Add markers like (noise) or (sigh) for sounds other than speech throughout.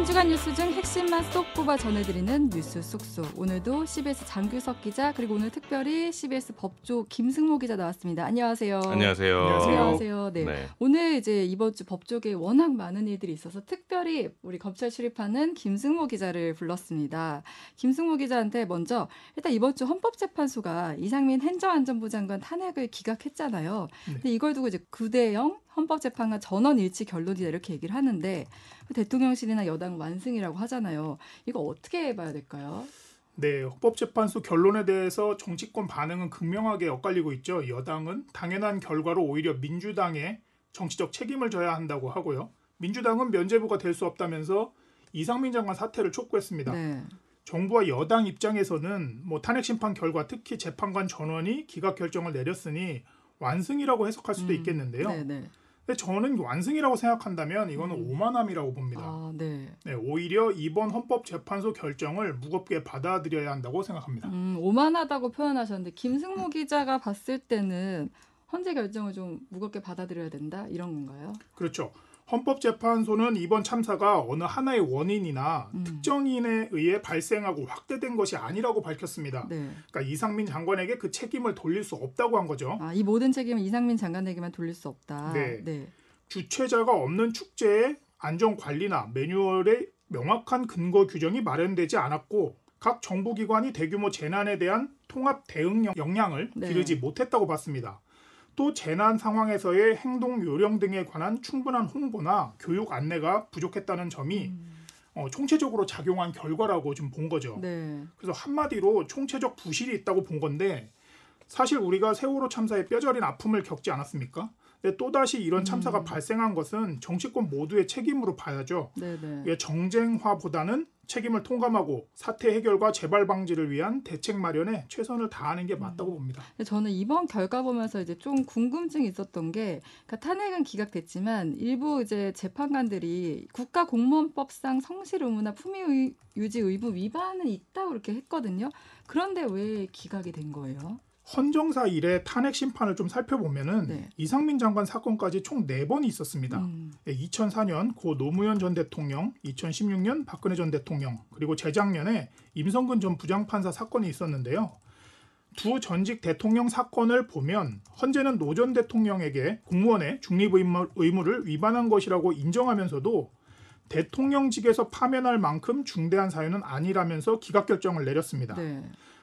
한 주간 뉴스 중 핵심만 쏙 뽑아 전해드리는 뉴스 쏙쏙. 오늘도 CBS 장규석 기자 그리고 오늘 특별히 CBS 법조 김승모 기자 나왔습니다. 안녕하세요. 안녕하세요. 안녕하세요. 네. 네. 오늘 이제 이번 주 법조계에 워낙 많은 일들이 있어서 특별히 우리 검찰 출입하는 김승모 기자를 불렀습니다. 김승모 기자한테 먼저 일단 이번 주 헌법재판소가 이상민 행정안전부 장관 탄핵을 기각했잖아요. 네. 근데 이걸 두고 이제 9대 0 헌법재판관 전원 일치 결론이다 이렇게 얘기를 하는데 대통령실이나 여당 완승이라고 하잖아요. 이거 어떻게 봐야 될까요? 네, 헌법재판소 결론에 대해서 정치권 반응은 극명하게 엇갈리고 있죠. 여당은 당연한 결과로 오히려 민주당에 정치적 책임을 져야 한다고 하고요. 민주당은 면제부가 될 수 없다면서 이상민 장관 사퇴를 촉구했습니다. 네. 정부와 여당 입장에서는 뭐 탄핵 심판 결과 특히 재판관 전원이 기각 결정을 내렸으니 완승이라고 해석할 수도 음, 있겠는데요. 네, 근데 저는 완승이라고 생각한다면 이거는 음. 오만함이라고 봅니다. 아, 네. 네. 오히려 이번 헌법재판소 결정을 무겁게 받아들여야 한다고 생각합니다. 음, 오만하다고 표현하셨는데 김승모 기자가 봤을 때는 헌재 결정을 좀 무겁게 받아들여야 된다 이런 건가요? 그렇죠. 헌법재판소는 이번 참사가 어느 하나의 원인이나 음. 특정인에 의해 발생하고 확대된 것이 아니라고 밝혔습니다. 네. 그러니까 이상민 장관에게 그 책임을 돌릴 수 없다고 한 거죠. 아, 이 모든 책임을 이상민 장관에게만 돌릴 수 없다. 네. 네. 주최자가 없는 축제의 안전 관리나 매뉴얼에 명확한 근거 규정이 마련되지 않았고 각 정부기관이 대규모 재난에 대한 통합 대응 역량을 네. 기르지 못했다고 봤습니다. 또 재난 상황에서의 행동 요령 등에 관한 충분한 홍보나 교육 안내가 부족했다는 점이 음. 어, 총체적으로 작용한 결과라고 좀본 거죠. 네. 그래서 한마디로 총체적 부실이 있다고 본 건데 사실 우리가 세월호 참사에 뼈저린 아픔을 겪지 않았습니까? 근데 또다시 이런 참사가 음. 발생한 것은 정치권 모두의 책임으로 봐야죠. 네네. 정쟁화보다는 책임을 통감하고 사태 해결과 재발 방지를 위한 대책 마련에 최선을 다하는 게 맞다고 음. 봅니다. 저는 이번 결과 보면서 이제 좀 궁금증이 있었던 게 그러니까 탄핵은 기각됐지만 일부 이제 재판관들이 국가 공무원법상 성실 의무나 품위 유지 의무 위반은 있다고 그렇게 했거든요. 그런데 왜 기각이 된 거예요? 헌정사 일의 탄핵 심판을 좀 살펴보면은 네. 이상민 장관 사건까지 총 네 번이 있었습니다. 음. 2004년 고 노무현 전 대통령, 2016년 박근혜 전 대통령, 그리고 재작년에 임성근 전 부장판사 사건이 있었는데요. 두 전직 대통령 사건을 보면 헌재는 노 전 대통령에게 공무원의 중립 의무, 를 위반한 것이라고 인정하면서도 대통령직에서 파면할 만큼 중대한 사유는 아니라면서 기각 결정을 내렸습니다. 네.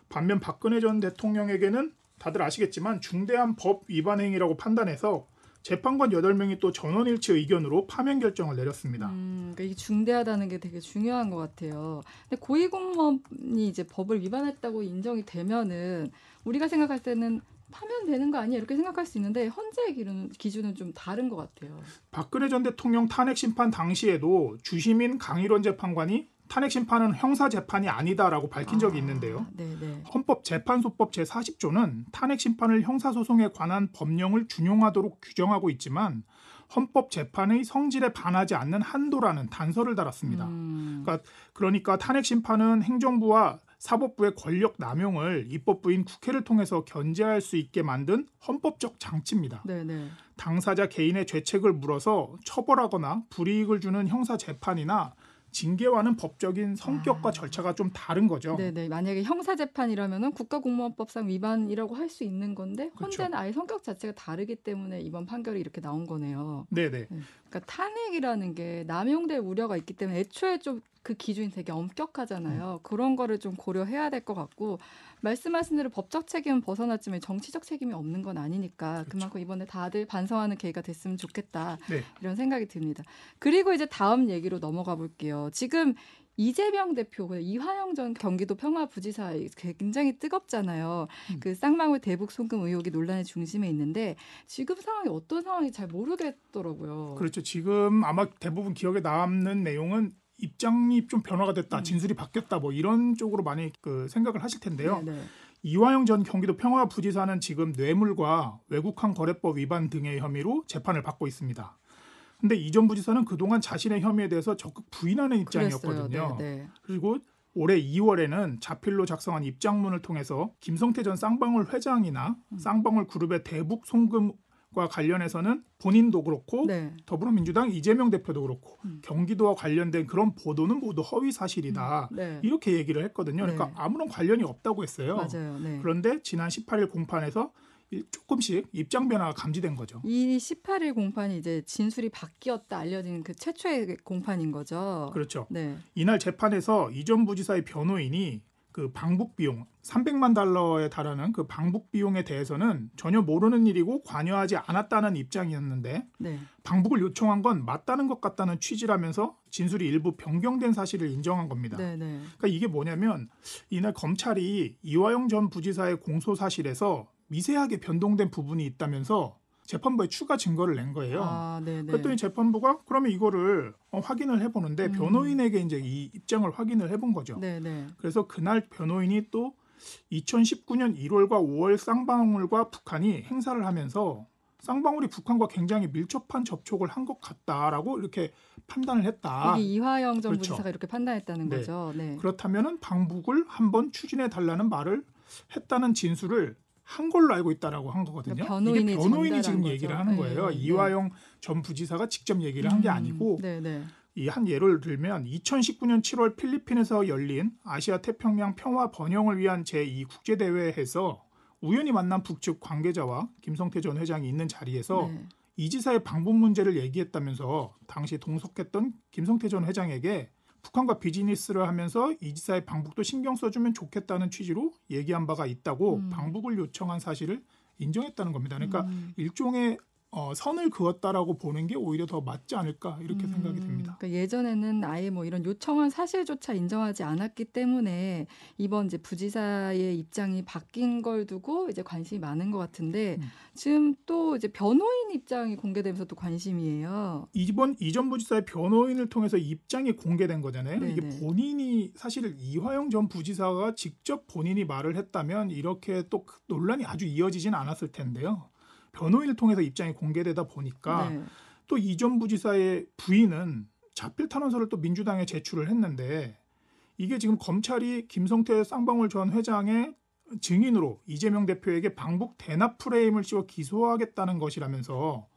반면 박근혜 전 대통령에게는 다들 아시겠지만 중대한 법 위반 행위라고 판단해서 재판관 8명이 또 전원일치 의견으로 파면 결정을 내렸습니다. 음, 그러니까 이게 중대하다는 게 되게 중요한 것 같아요. 근데 고위공무원이 이제 법을 위반했다고 인정이 되면은 우리가 생각할 때는 파면 되는 거 아니야 이렇게 생각할 수 있는데 헌재의 기준은, 기준은 좀 다른 것 같아요. 박근혜 전 대통령 탄핵 심판 당시에도 주시민 강일원 재판관이 탄핵 심판은 형사 재판이 아니다라고 밝힌 적이 아, 있는데요. 네네. 헌법재판소법 제40조는 탄핵 심판을 형사 소송에 관한 법령을 준용하도록 규정하고 있지만 헌법 재판의 성질에 반하지 않는 한도라는 단서를 달았습니다. 음. 그러니까, 그러니까 탄핵 심판은 행정부와 사법부의 권력 남용을 입법부인 국회를 통해서 견제할 수 있게 만든 헌법적 장치입니다. 네네. 당사자 개인의 죄책을 물어서 처벌하거나 불이익을 주는 형사 재판이나 징계와는 법적인 성격과 아. 절차가 좀 다른 거죠. 네네. 만약에 형사 재판이라면은 국가공무원법상 위반이라고 할 수 있는 건데 그렇죠. 헌재는 아예 성격 자체가 다르기 때문에 이번 판결이 이렇게 나온 거네요. 네네. 네. 그러니까 탄핵이라는 게 남용될 우려가 있기 때문에 애초에 좀 그 기준이 되게 엄격하잖아요. 음. 그런 거를 좀 고려해야 될 것 같고 말씀하신 대로 법적 책임은 벗어났지만 정치적 책임이 없는 건 아니니까 그렇죠. 그만큼 이번에 다들 반성하는 계기가 됐으면 좋겠다 네. 이런 생각이 듭니다. 그리고 이제 다음 얘기로 넘어가 볼게요. 지금 이재명 대표, 이화영 전 경기도 평화부지사 굉장히 뜨겁잖아요. 음. 그 쌍방울 대북 송금 의혹이 논란의 중심에 있는데 지금 상황이 어떤 상황인지 잘 모르겠더라고요. 그렇죠. 지금 아마 대부분 기억에 남는 내용은 입장이 좀 변화가 됐다, 음. 진술이 바뀌었다, 뭐 이런 쪽으로 많이 그 생각을 하실 텐데요. 네네. 네. 이화영 전 경기도 평화부지사는 지금 뇌물과 외국환 거래법 위반 등의 혐의로 재판을 받고 있습니다. 근데 이전 부지사는 그동안 자신의 혐의에 대해서 적극 부인하는 입장이었거든요. 네, 네. 그리고 올해 2월에는 자필로 작성한 입장문을 통해서 김성태 전 쌍방울 회장이나 음. 쌍방울 그룹의 대북 송금 과 관련해서는 본인도 그렇고 네. 더불어민주당 이재명 대표도 그렇고 음. 경기도와 관련된 그런 보도는 모두 허위 사실이다. 음. 네. 이렇게 얘기를 했거든요. 그러니까 네. 아무런 관련이 없다고 했어요. 네. 그런데 지난 18일 공판에서 조금씩 입장 변화가 감지된 거죠. 이 18일 공판이 이제 진술이 바뀌었다 알려진 그 최초의 공판인 거죠. 그렇죠. 네. 이날 재판에서 이전 부지사의 변호인이 그 방북 비용 300만 달러에 달하는 그 방북 비용에 대해서는 전혀 모르는 일이고 관여하지 않았다는 입장이었는데 네. 방북을 요청한 건 맞다는 것 같다는 취지라면서 진술이 일부 변경된 사실을 인정한 겁니다. 네, 네. 그러니까 이게 뭐냐면 이날 검찰이 이화영 전 부지사의 공소 사실에서 미세하게 변동된 부분이 있다면서 재판부에 추가 증거를 낸 거예요. 아, 그랬더니 재판부가 그러면 이거를 어, 확인을 해보는데 음. 변호인에게 이제 이 입장을 확인을 해본 거죠. 네네. 그래서 그날 변호인이 또 2019년 1월과 5월 쌍방울과 북한이 행사를 하면서 쌍방울이 북한과 굉장히 밀접한 접촉을 한 것 같다라고 이렇게 판단을 했다. 이게 이화영 전 그렇죠. 부지사가 이렇게 판단했다는 네. 거죠. 네. 그렇다면은 방북을 한번 추진해 달라는 말을 했다는 진술을 한 걸로 알고 있다라고 한 거거든요. 그러니까 변호인이, 이게 변호인이 지금 거죠. 얘기를 하는 네, 거예요. 네, 이화영 전 부지사가 직접 얘기를 한게 음, 아니고 네, 네. 이한 예를 들면 2019년 7월 필리핀에서 열린 아시아 태평양 평화 번영을 위한 제2 국제 대회에서 우연히 만난 북측 관계자와 김성태 전 회장이 있는 자리에서 네. 이 지사의 방문 문제를 얘기했다면서 당시 동석했던 김성태 전 회장에게 북한과 비즈니스를 하면서 이 지사의 방북도 신경 써주면 좋겠다는 취지로 얘기한 바가 있다고 음. 방북을 요청한 사실을 인정했다는 겁니다. 그러니까 음. 일종의 어, 선을 그었다라고 보는 게 오히려 더 맞지 않을까 이렇게 음, 생각이 됩니다. 그러니까 예전에는 아예 뭐 이런 요청한 사실조차 인정하지 않았기 때문에 이번 이제 부지사의 입장이 바뀐 걸 두고 이제 관심이 많은 것 같은데 음. 지금 또 이제 변호인 입장이 공개되면서 또 관심이에요. 이번 이전 부지사의 변호인을 통해서 입장이 공개된 거잖아요. 네네. 이게 본인이 사실 이화영 전 부지사가 직접 본인이 말을 했다면 이렇게 또그 논란이 아주 이어지진 않았을 텐데요. 변호인을 통해서 입장이 공개되다 보니까 네. 또 이전 부지사의 부인은 자필 탄원서를 또 민주당에 제출을 했는데 이게 지금 검찰이 김성태 쌍방울 전 회장의 증인으로 이재명 대표에게 방북 대납 프레임을 씌워 기소하겠다는 것이라면서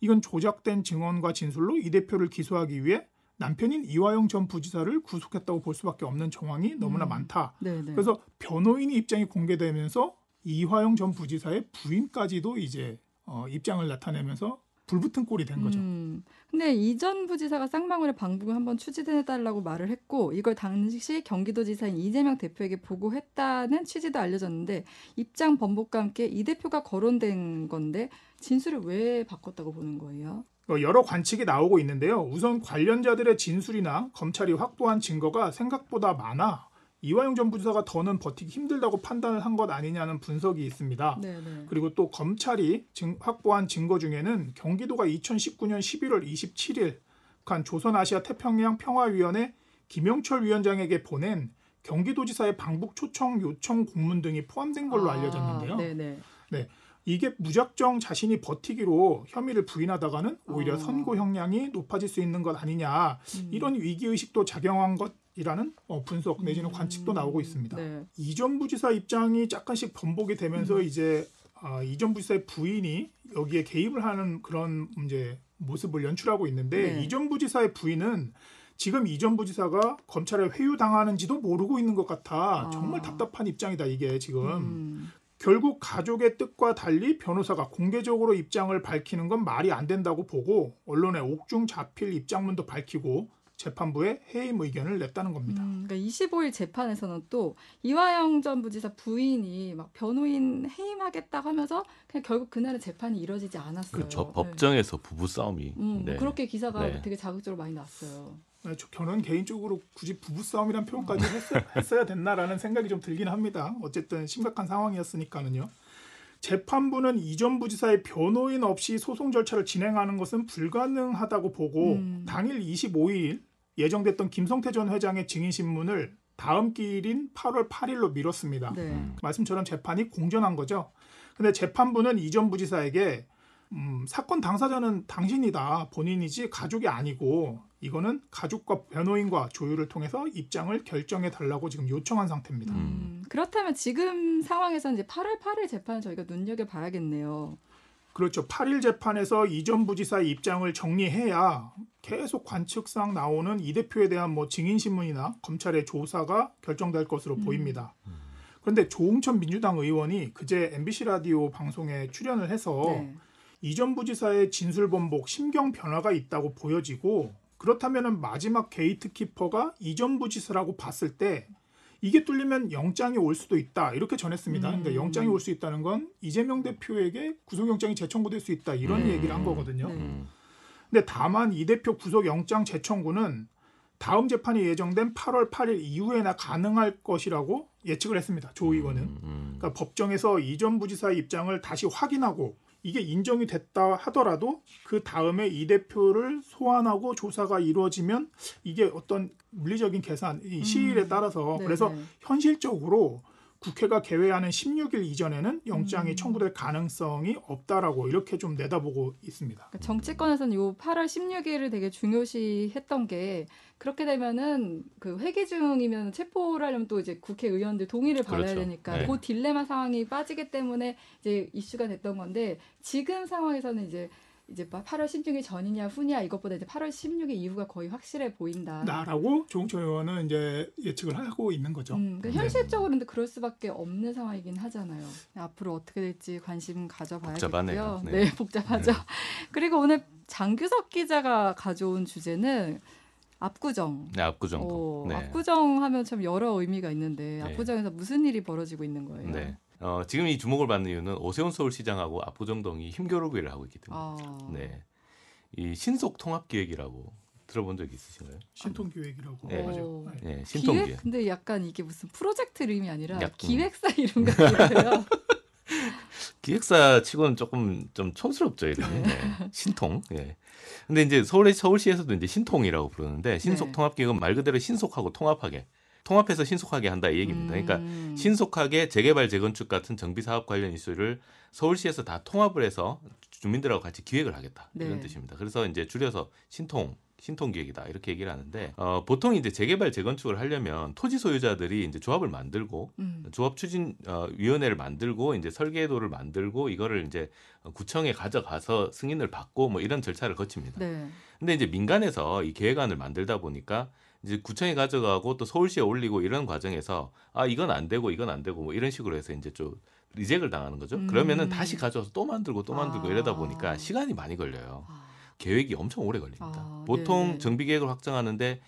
이건 조작된 증언과 진술로 이 대표를 기소하기 위해 남편인 이화영 전 부지사를 구속했다고 볼 수밖에 없는 정황이 너무나 음. 많다. 네네. 그래서 변호인의 입장이 공개되면서 이화영 전 부지사의 부인까지도 이제 어, 입장을 나타내면서 불붙은 꼴이 된 거죠. 음, 근데 이전 부지사가 쌍방울의 방북을 한번 추진해달라고 말을 했고 이걸 당시 경기도지사인 이재명 대표에게 보고했다는 취지도 알려졌는데 입장 번복과 함께 이 대표가 거론된 건데 진술을 왜 바꿨다고 보는 거예요? 어, 여러 관측이 나오고 있는데요. 우선 관련자들의 진술이나 검찰이 확보한 증거가 생각보다 많아 이화영 전 부지사가 더는 버티기 힘들다고 판단을 한 것 아니냐는 분석이 있습니다. 네네. 네. 그리고 또 검찰이 증, 확보한 증거 중에는 경기도가 2019년 11월 27일 북한 조선아시아 태평양 평화위원회 김영철 위원장에게 보낸 경기도지사의 방북 초청 요청 공문 등이 포함된 걸로 아, 알려졌는데요. 네네. 네. 이게 무작정 자신이 버티기로 혐의를 부인하다가는 오히려 어. 선고 형량이 높아질 수 있는 것 아니냐 음. 이런 위기 의식도 작용한 것 이라는 어, 분석 내지는 음. 관측도 나오고 있습니다. 네. 이전 부지사 입장이 약간씩 번복이 되면서 음. 이제 아, 이전 부지사의 부인이 여기에 개입을 하는 그런 이제 모습을 연출하고 있는데 네. 이전 부지사의 부인은 지금 이전 부지사가 검찰에 회유당하는지도 모르고 있는 것 같아 아. 정말 답답한 입장이다 이게 지금 음. 결국 가족의 뜻과 달리 변호사가 공개적으로 입장을 밝히는 건 말이 안 된다고 보고 언론에 옥중 잡힐 입장문도 밝히고 재판부에 해임 의견을 냈다는 겁니다. 음, 그러니까 25일 재판에서는 또 이화영 전 부지사 부인이 막 변호인 해임하겠다 하면서 그냥 결국 그날은 재판이 이뤄지지 않았어요. 그렇죠. 네. 법정에서 부부 싸움이. 음, 네. 그렇게 기사가 네. 되게 자극적으로 많이 났어요. 네, 저는 개인적으로 굳이 부부 싸움이란 표현까지 했, 어 야 됐나라는 생각이 좀 들긴 합니다. 어쨌든 심각한 상황이었으니까는요. 재판부는 이전 부지사의 변호인 없이 소송 절차를 진행하는 것은 불가능하다고 보고 음. 당일 25일 예정됐던 김성태 전 회장의 증인 신문을 다음 기일인 8월 8일로 미뤘습니다. 네. 음. 말씀처럼 재판이 공전한 거죠. 근데 재판부는 이전 부지사에게 음, 사건 당사자는 당신이다. 본인이지 가족이 아니고 이거는 가족과 변호인과 조율을 통해서 입장을 결정해 달라고 지금 요청한 상태입니다. 음, 그렇다면 지금 상황에서 이제 8월 8일 재판을 저희가 눈여겨 봐야겠네요. 그렇죠. 8일 재판에서 이전 부지사의 입장을 정리해야 계속 관측상 나오는 이 대표에 대한 뭐 증인 신문이나 검찰의 조사가 결정될 것으로 음. 보입니다. 그런데 조홍천 민주당 의원이 그제 MBC 라디오 방송에 출연을 해서 네. 이전 부지사의 진술 번복 심경 변화가 있다고 보여지고 그렇다면 마지막 게이트키퍼가 이전 부지사라고 봤을 때 이게 뚫리면 영장이 올 수도 있다 이렇게 전했습니다. 음. 그러니까 영장이 올 수 있다는 건 이재명 대표에게 구속영장이 재청구될 수 있다 이런 음. 얘기를 한 거거든요. 음. 근데 다만 이 대표 구속영장 재청구는 다음 재판이 예정된 8월 8일 이후에나 가능할 것이라고 예측을 했습니다. 조 의원은. 음, 음. 그러니까 법정에서 이전 부지사의 입장을 다시 확인하고 이게 인정이 됐다 하더라도 그 다음에 이 대표를 소환하고 조사가 이루어지면 이게 어떤 물리적인 계산, 이 시일에 음. 따라서 음. 그래서 현실적으로 국회가 개회하는 16일 이전에는 영장이 음. 청구될 가능성이 없다라고 이렇게 좀 내다보고 있습니다. 그러니까 정치권에서는 요 8월 16일을 되게 중요시했던 게 그렇게 되면은 그 회기 중이면 체포를 하려면 또 이제 국회의원들 동의를 받아야 그렇죠. 되니까 네. 그 딜레마 상황이 빠지기 때문에 이제 이슈가 됐던 건데 지금 상황에서는 이제 이제 8월 16일 전이냐 후냐 이것보다 이제 8월 16일 이후가 거의 확실해 보인다. 나라고 조홍천 의원은 이제 예측을 하고 있는 거죠. 음, 그러니까 네. 현실적으로는 네. 그럴 수밖에 없는 상황이긴 하잖아요. 앞으로 어떻게 될지 관심 가져봐야겠고요. 네. 네, (laughs) 복잡하죠. 네. 그리고 오늘 장규석 기자가 가져온 주제는 압구정. 네, 압구정. 어, 네. 압구정 하면 참 여러 의미가 있는데 네. 압구정에서 무슨 일이 벌어지고 있는 거예요? 네. 어, 지금 이 주목을 받는 이유는 오세훈 서울시장하고 압구정동이 힘겨루기를 하고 있기 때문에. 아. 네. 이 신속 통합 기획이라고 들어본 적 있으신가요? 신통 기획이라고. 네, 맞죠. 네, 신통 기획. 근데 약간 이게 무슨 프로젝트 이름이 아니라 약, 기획사 이름 같아요. (laughs) 기획사 치고는 조금 좀 촌스럽죠 이름이. 네. 네. 신통. 예. 근데 이제 서울 서울시에서도 이제 신통이라고 부르는데 신속 네. 통합 기획은 말 그대로 신속하고 통합하게 통합해서 신속하게 한다 이 얘기입니다. 그러니까 음. 신속하게 재개발 재건축 같은 정비 사업 관련 이슈를 서울시에서 다 통합을 해서 주민들하고 같이 기획을 하겠다 이런 네. 뜻입니다. 그래서 이제 줄여서 신통 신통기획이다 이렇게 얘기를 하는데 어, 보통 이제 재개발 재건축을 하려면 토지 소유자들이 이제 조합을 만들고 음. 조합 추진 어, 위원회를 만들고 이제 설계도를 만들고 이거를 이제 구청에 가져가서 승인을 받고 뭐 이런 절차를 거칩니다. 네. 근데 이제 민간에서 이 계획안을 만들다 보니까 이제 구청에 가져가고 또 서울시에 올리고 이런 과정에서 아 이건 안 되고 이건 안 되고 뭐 이런 식으로 해서 이제 좀 리젝을 당하는 거죠. 음. 그러면은 다시 가져와서 또 만들고 또 만들고 아. 이러다 보니까 시간이 많이 걸려요. 아. 계획이 엄청 오래 걸립니다. 아, 보통 네네. 정비 계획을 확정하는데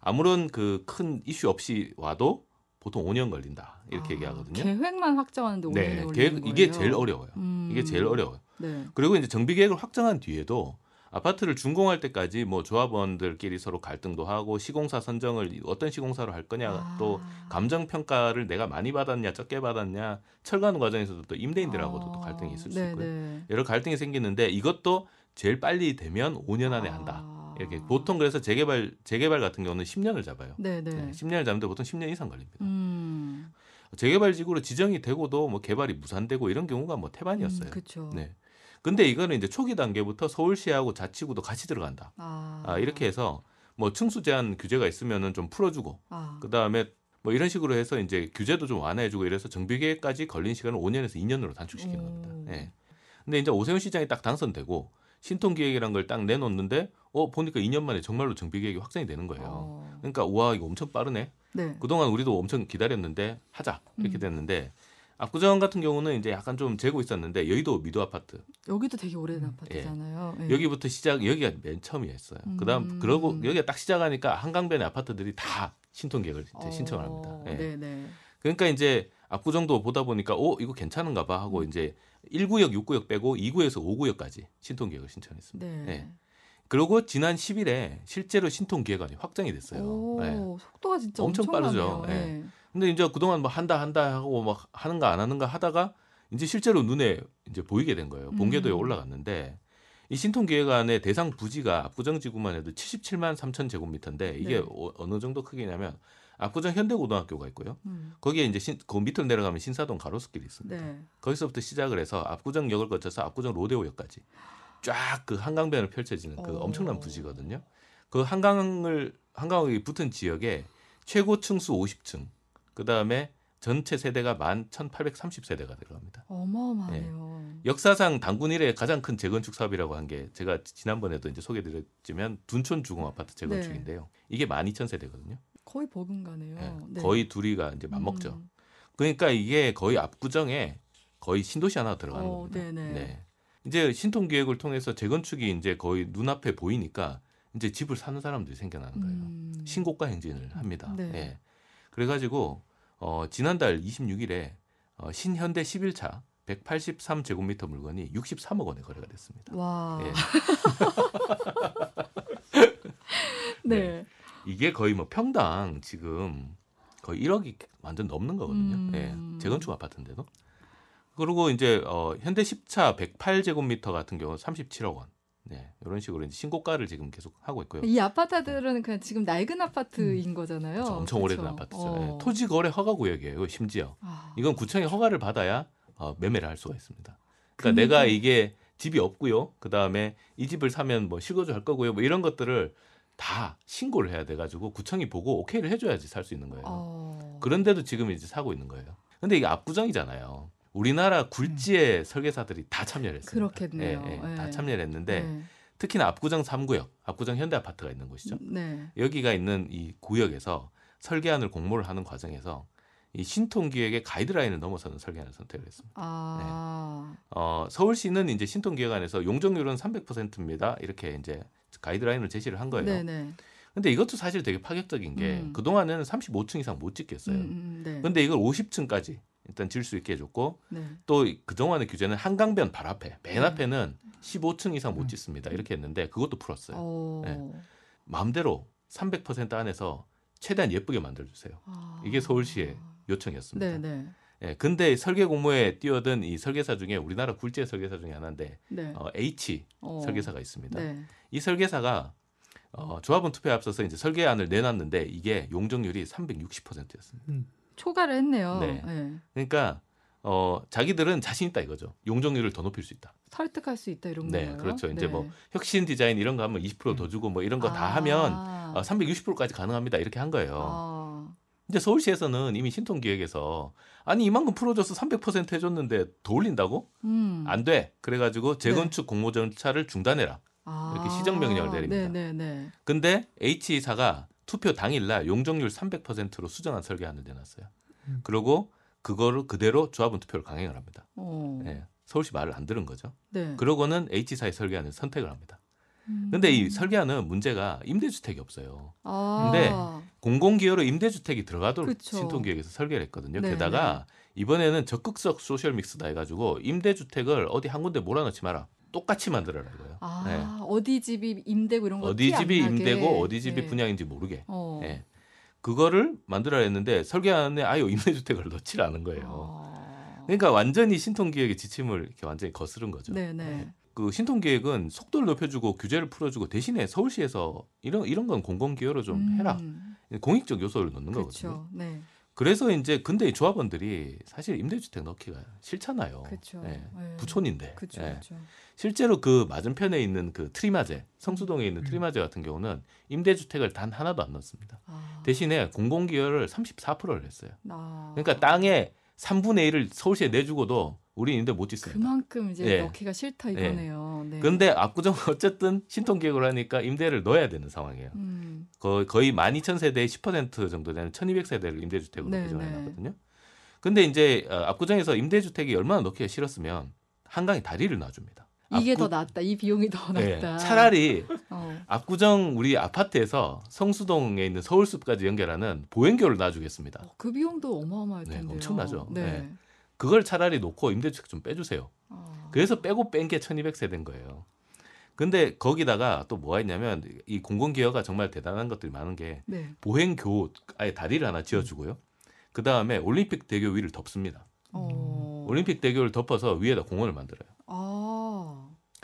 아무런 그 큰 이슈 없이 와도 보통 5년 걸린다 이렇게 아, 얘기하거든요. 계획만 확정하는데 5년이 네, 계획 이게 제일 어려워요. 음. 이게 제일 어려워요. 네. 그리고 이제 정비 계획을 확정한 뒤에도 아파트를 준공할 때까지 뭐 조합원들끼리 서로 갈등도 하고 시공사 선정을 어떤 시공사로 할 거냐 아. 또 감정 평가를 내가 많이 받았냐 적게 받았냐 철거하는 과정에서도 또 임대인들하고도 아. 또 갈등이 있을 수 있고요. 네네. 여러 갈등이 생기는데 이것도 제일 빨리 되면 5년 안에 한다. 아. 이렇게 보통 그래서 재개발 재개발 같은 경우는 10년을 잡아요. 네네. 네, 10년을 잡는데 보통 10년 이상 걸립니다. 음. 재개발 지구로 지정이 되고도 뭐 개발이 무산되고 이런 경우가 뭐 태반이었어요. 음, 그렇죠. 네. 근데 이거는 이제 초기 단계부터 서울시하고 자치구도 같이 들어간다. 아. 아 이렇게 해서 뭐 층수 제한 규제가 있으면은 좀 풀어주고 아. 그 다음에 뭐 이런 식으로 해서 이제 규제도 좀 완화해주고 이래서 정비계획까지 걸린 시간을 5년에서 2년으로 단축시키는 오. 겁니다. 예. 네. 근데 이제 오세훈 시장이 딱 당선되고 신통 기획이란 걸 딱 내놓는데 어 보니까 2년 만에 정말로 정비 계획이 확정이 되는 거예요. 어. 그러니까 우와 이거 엄청 빠르네. 네. 그동안 우리도 엄청 기다렸는데 하자 이렇게 음. 됐는데 압구정 같은 경우는 이제 약간 좀 재고 있었는데 여의도 미도 아파트. 여기도 되게 오래된 음. 아파트잖아요. 예. 예. 여기부터 시작 여기가 맨 처음이었어요. 음. 그다음 그러고 여기가 딱 시작하니까 한강변의 아파트들이 다 신통 계획을 이제 신청을 합니다. 예. 네네. 그러니까 이제 압구정도 보다 보니까 어 이거 괜찮은가 봐 하고 음. 이제 1구역, 6구역 빼고 2구에서 5구역까지 신통 계획을 신청했습니다. 네. 예. 그리고 지난 10일에 실제로 신통 계획안이 확정이 됐어요. 오, 네. 속도가 진짜 엄청 빠르죠. 네. 네. 근데 이제 그동안 뭐 한다 한다 하고 막 하는가 안 하는가 하다가 이제 실제로 눈에 이제 보이게 된 거예요. 본궤도에 음. 올라갔는데 이 신통계획안의 대상 부지가 압구정 지구만 해도 77만 3천 제곱미터인데 이게 네. 어, 어느 정도 크기냐면 압구정 현대고등학교가 있고요. 음. 거기에 이제 신, 그 밑으로 내려가면 신사동 가로수길이 있습니다. 네. 거기서부터 시작을 해서 압구정역을 거쳐서 압구정 로데오역까지 쫙 그 한강변을 펼쳐지는 그 오. 엄청난 부지거든요. 그 한강을 한강이 붙은 지역에 최고 층수 50층, 그 다음에 전체 세대가 11,830세대가 들어갑니다. 어마어마해요. 예. 역사상 당군 이래 가장 큰 재건축 사업이라고 한 게 제가 지난번에도 이제 소개드렸지만 둔촌 주공 아파트 재건축인데요. 네. 이게 12,000세대거든요. 거의 버금가네요. 예. 네. 거의 둘이가 이제 맞먹죠. 음. 그러니까 이게 거의 압구정에 거의 신도시 하나 들어가는 어, 겁니다. 네네. 네. 이제 신통 기획을 통해서 재건축이 이제 거의 눈앞에 보이니까 이제 집을 사는 사람들이 생겨나는 거예요. 음. 신고가 행진을 합니다. 네. 네. 그래가지고 어, 지난달 26일에 어, 신현대 11차 183제곱미터 물건이 63억 원에 거래가 됐습니다. 와. 예. (laughs) 네. 네. 이게 거의 뭐 평당 지금 거의 1억이 완전 넘는 거거든요. 음. 예. 재건축 아파트인데도. 그리고 이제 어, 현대 10차 108제곱미터 같은 경우 37억 원. 네, 이런 식으로 이제 신고가를 지금 계속 하고 있고요. 이 아파트들은 그냥 지금 낡은 아파트인 음. 거잖아요. 그렇죠. 엄청 그렇죠? 오래된 아파트죠. 어. 네. 토지 거래 허가 구역이에요. 심지어 아. 이건 구청의 허가를 받아야 어, 매매를 할 수가 있습니다. 그러니까 내가 이게 집이 없고요. 그 다음에 이 집을 사면 뭐 실거주 할 거고요. 뭐 이런 것들을 다 신고를 해야 돼가지고 구청이 보고 오케이를 해줘야지 살 수 있는 거예요. 어. 그런데도 지금 이제 사고 있는 거예요. 근데 이게 압구정이잖아요. 우리나라 굴지의 음. 설계사들이 다 참여를 했습니다. 그렇겠네요. 예, 예, 다 예. 참여를 했는데 네. 특히나 압구정 3구역, 압구정 현대 아파트가 있는 곳이죠. 네. 여기가 있는 이 구역에서 설계안을 공모를 하는 과정에서 이 신통기획의 가이드라인을 넘어서는 설계안을 선택을 했습니다. 아. 네. 어, 서울시는 이제 신통기획안에서 용적률은 300%입니다. 이렇게 이제 가이드라인을 제시를 한 거예요. 네네. 근데 이것도 사실 되게 파격적인 게 음. 그동안에는 35층 이상 못 짓겠어요. 음, 음, 네. 근데 이걸 50층까지 일단 질 수 있게 해줬고 네. 또 그동안의 규제는 한강변 발 앞에 맨 네. 앞에는 15층 이상 못 음. 짓습니다 이렇게 했는데 그것도 풀었어요. 네. 마음대로 300% 안에서 최대한 예쁘게 만들어주세요. 아. 이게 서울시의 요청이었습니다. 네, 네. 예, 근데 설계 공모에 뛰어든 이 설계사 중에 우리나라 굴지의 설계사 중에 하나인데 네. 어, H 어. 설계사가 있습니다. 네. 이 설계사가 어, 조합원 투표에 앞서서 이제 설계안을 내놨는데 이게 용적률이 360%였습니다. 음. 초과를 했네요. 네. 네. 그러니까 어, 자기들은 자신 있다 이거죠. 용적률을 더 높일 수 있다. 설득할 수 있다 이런 네, 거예요. 그렇죠. 이제 뭐 네. 혁신 디자인 이런 거 하면 20%더 음. 주고 뭐 이런 거다 아. 하면 어, 360%까지 가능합니다. 이렇게 한 거예요. 아. 이제 서울시에서는 이미 신통기획에서 아니 이만큼 풀어줘서 300% 해줬는데 더 올린다고? 음. 안 돼. 그래가지고 재건축 네. 공모 절차를 중단해라. 아. 이렇게 시정 명령을 내립니다. 네네네. 네, 네. 근데 H사가 투표 당일날 용적률 300%로 수정한 설계안을 내놨어요. 음. 그리고 그거를 그대로 조합원 투표를 강행을 합니다. 어. 네, 서울시 말을 안 들은 거죠. 네. 그러고는 H사의 설계안을 선택을 합니다. 음. 근데 이 설계안은 문제가 임대주택이 없어요. 아. 근데 공공기여로 임대주택이 들어가도록 그쵸. 신통기획에서 설계를 했거든요. 네, 게다가 네. 이번에는 적극적 소셜 믹스다 해가지고 임대주택을 어디 한 군데 몰아넣지 마라. 똑같이 만들어라 이거예요. 아, 네. 어디 집이 임대고 이런 거 어디 집이 임대고 어디 집이 네. 분양인지 모르게. 어. 네. 그거를 만들어야 했는데 설계안에 아예 임대주택을 (laughs) 넣지 않은 거예요. 아. 그러니까 완전히 신통기획의 지침을 이렇게 완전히 거스른 거죠. 네네. 그 신통기획은 속도를 높여주고 규제를 풀어주고 대신에 서울시에서 이런 이런 건 공공기여로 좀 음. 해라. 공익적 요소를 넣는 그렇죠. 거거든요. 네. 그래서 이제 근데 이 조합원들이 사실 임대주택 넣기가 싫잖아요. 그렇죠. 네. 네. 부촌인데. 그렇죠. 네. 그렇죠. 실제로 그 맞은편에 있는 그 트리마제, 성수동에 있는 음. 트리마제 같은 경우는 임대주택을 단 하나도 안 넣습니다. 아. 대신에 공공기여를 34%를 했어요. 아. 그러니까 땅에 3분의 1을 서울시에 내주고도 우리 임대 못 짓습니다. 그만큼 이제 네. 넣기가 싫다 이거네요. 네. 그런데 압구정 (laughs) 어쨌든 신통 계획을 하니까 임대를 넣어야 되는 상황이에요. 음. 거의, 거의 12,000세대의 10% 정도 되는 1,200세대를 임대주택으로 네, 놨거든요. 네. 근데 이제 어, 압구정에서 임대주택이 얼마나 넣기가 싫었으면 한강에 다리를 놔줍니다. 이게 압구... 더 낫다. 이 비용이 더 네, 낫다. 차라리 어. 압구정 우리 아파트에서 성수동에 있는 서울숲까지 연결하는 보행교를 놔주겠습니다. 어, 그 비용도 어마어마할 텐데요. 네, 엄청나죠. 네. 네. 그걸 차라리 놓고 임대주택 좀 빼주세요. 어. 그래서 빼고 뺀 게 1200세대인 거예요. 근데 거기다가 또 뭐가 있냐면 이 공공기여가 정말 대단한 것들이 많은 게 네. 보행교 아예 다리를 하나 지어주고요. 그 다음에 올림픽 대교 위를 덮습니다. 어. 올림픽 대교를 덮어서 위에다 공원을 만들어요.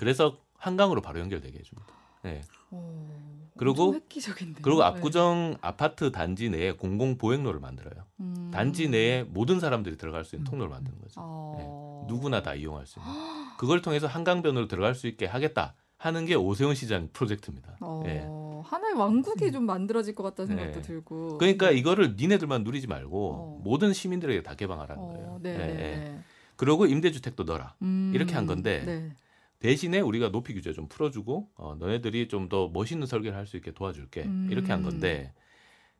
아. 그래서 한강으로 바로 연결되게 해줍니다. 네. 어. 그리고 그리고 네. 압구정 네. 아파트 단지 내에 공공 보행로를 만들어요. 음. 단지 내에 모든 사람들이 들어갈 수 있는 음. 통로를 만드는 거죠. 어. 네. 누구나 다 이용할 수 있는. 그걸 통해서 한강변으로 들어갈 수 있게 하겠다 하는 게 오세훈 시장 프로젝트입니다. 어. 네. 하나의 왕국이 좀 만들어질 것 같다는 생각도 네. 들고. 그러니까 네. 이거를 니네들만 누리지 말고 어. 모든 시민들에게 다 개방하라는 어, 거예요. 네, 예, 네. 그리고 임대주택도 넣어라. 음, 이렇게 한 건데 네. 대신에 우리가 높이 규제 좀 풀어주고 어, 너네들이 좀 더 멋있는 설계를 할 수 있게 도와줄게 음. 이렇게 한 건데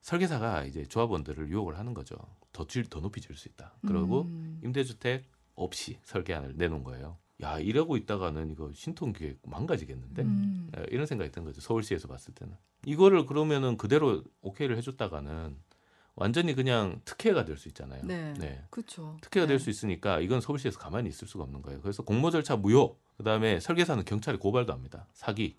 설계사가 이제 조합원들을 유혹을 하는 거죠. 더, 질, 더 높이 질수 있다. 그리고 음. 임대주택 없이 설계안을 내놓은 거예요. 야 이러고 있다가는 이거 신통 기획 망가지겠는데 음. 예, 이런 생각이 든 거죠. 서울시에서 봤을 때는 이거를 그러면은 그대로 오케이를 해줬다가는 완전히 그냥 특혜가 될 수 있잖아요. 네. 그렇죠. 특혜가 네. 될수 있으니까 이건 서울시에서 가만히 있을 수가 없는 거예요. 그래서 공모 절차 무효. 그다음에 설계사는 경찰에 고발도 합니다. 사기,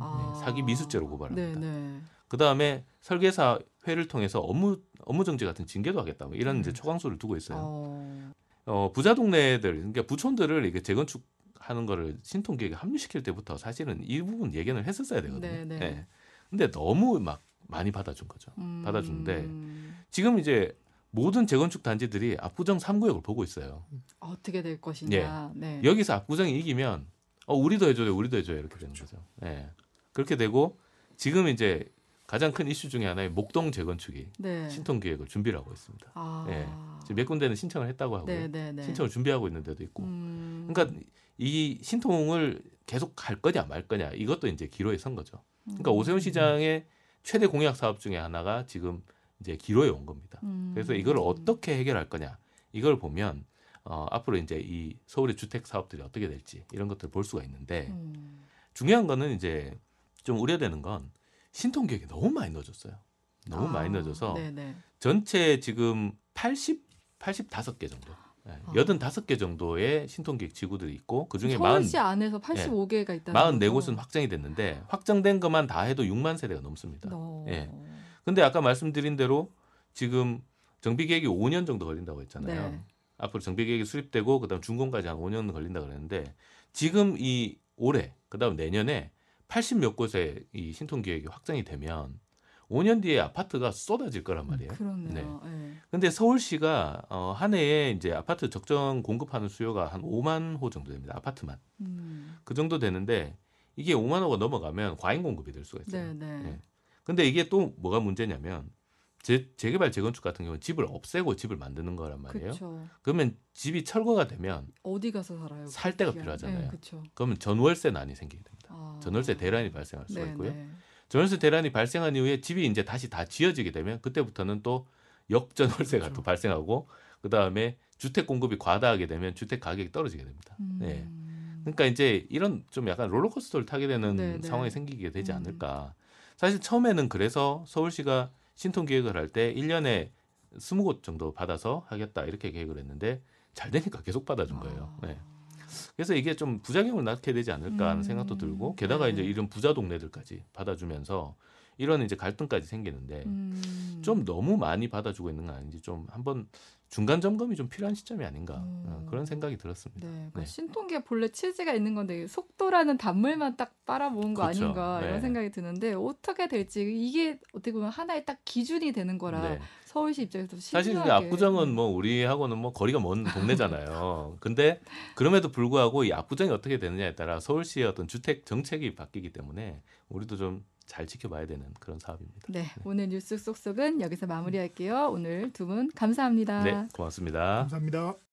아. 네, 사기 미수죄로 고발합니다. 네, 네. 그다음에 설계사 회를 통해서 업무 업무 정지 같은 징계도 하겠다. 뭐 이런 이제 음. 초강수를 두고 있어요. 어. 어, 부자 동네들, 그러니까 부촌들을 이게 재건축 하는 거를 신통 계획에 합류시킬 때부터 사실은 이 부분 예견을 했었어야 되거든요. 네, 네. 예. 근데 너무 막 많이 받아준 거죠. 음. 받아주는데 지금 이제 모든 재건축 단지들이 압구정 3구역을 보고 있어요. 어떻게 될 것이냐. 네. 여기서 압구정이 이기면 어 우리도 해줘요, 우리도 해줘요 이렇게 되는 거죠. 예. 그렇게 되고 지금 이제 가장 큰 이슈 중에 하나의 목동 재건축이 네. 신통 계획을 준비를 하고 있습니다. 아. 예. 지금 몇 군데는 신청을 했다고 하고요. 네, 네, 네. 신청을 준비하고 있는 데도 있고. 음. 그러니까 이 신통을 계속 갈 거냐 말 거냐 이것도 이제 기로에 선 거죠. 그러니까 음. 오세훈 시장의 최대 공약 사업 중에 하나가 지금 이제 기로에 온 겁니다. 음. 그래서 이걸 어떻게 해결할 거냐 이걸 보면 어, 앞으로 이제 이 서울의 주택 사업들이 어떻게 될지 이런 것들을 볼 수가 있는데 음. 중요한 거는 이제 좀 우려되는 건 신통 계획이 너무 많이 넣어졌어요. 너무 아, 많이 넣어져서 네, 네. 전체 지금 80 85개 정도. 예, 아. 85개 정도의 신통계획 지구들이 있고 그 중에 40, 서울시 안에서 85개가 있다는 44곳은 확정이 됐는데 확정된 것만 다 해도 6만 세대가 넘습니다. 어. 예. 근데 아까 말씀드린 대로 지금 정비 계획이 5년 정도 걸린다고 했잖아요. 네. 앞으로 정비 계획이 수립되고 그다음 준공까지 한 5년 걸린다 그랬는데 지금 이 올해 그다음 내년에 80 몇 곳에 이 신통 계획이 확정이 되면 5년 뒤에 아파트가 쏟아질 거란 말이에요. 그렇네요. 네. 근데 서울시가 어, 한 해에 이제 아파트 적정 공급하는 수요가 한 5만 호 정도 됩니다. 아파트만. 음. 그 정도 되는데 이게 5만 호가 넘어가면 과잉 공급이 될 수가 네, 있어요. 네. 예. 근데 이게 또 뭐가 문제냐면 재, 재개발 재건축 같은 경우는 집을 없애고 집을 만드는 거란 말이에요. 그렇죠. 그러면 집이 철거가 되면 어디 가서 살아요? 살 데가. 필요하잖아요. 네, 그렇죠. 그러면 전월세 난이 생기게 됩니다. 아. 전월세 대란이 발생할 수가 네, 있고요. 네. 전월세 대란이 발생한 이후에 집이 이제 다시 다 지어지게 되면 그때부터는 또 역전 월세가 그렇죠. 또 발생하고 그 다음에 주택 공급이 과다하게 되면 주택 가격이 떨어지게 됩니다. 음. 네. 그러니까 이제 이런 좀 약간 롤러코스터를 타게 되는 네, 네. 상황이 생기게 되지 음. 않을까. 사실 처음에는 그래서 서울시가 신통 계획을 할 때 1년에 20곳 정도 받아서 하겠다 이렇게 계획을 했는데 잘 되니까 계속 받아준 거예요. 아. 네. 그래서 이게 좀 부작용을 낳게 되지 않을까 하는 음. 생각도 들고 게다가 네. 이제 이런 부자 동네들까지 받아주면서 이런 이제 갈등까지 생기는데 음. 좀 너무 많이 받아주고 있는 거 아닌지 좀 한번 중간 점검이 좀 필요한 시점이 아닌가 음. 어, 그런 생각이 들었습니다. 네, 그러니까 네. 신통계 본래 취지가 있는 건데 속도라는 단물만 딱 빨아모은 거 그렇죠. 아닌가 네. 이런 생각이 드는데 어떻게 될지 이게 어떻게 보면 하나의 딱 기준이 되는 거라 네. 서울시 입장에서 사실 근데. 압구정은 뭐 우리하고는 뭐 거리가 먼 동네잖아요. (laughs) 근데 그럼에도 불구하고 이 압구정이 어떻게 되느냐에 따라 서울시의 어떤 주택 정책이 바뀌기 때문에 우리도 좀 잘 지켜봐야 되는 그런 사업입니다. 네, 오늘 뉴스 속속은 여기서 마무리할게요. 오늘 두 분 감사합니다. 네, 고맙습니다. 감사합니다.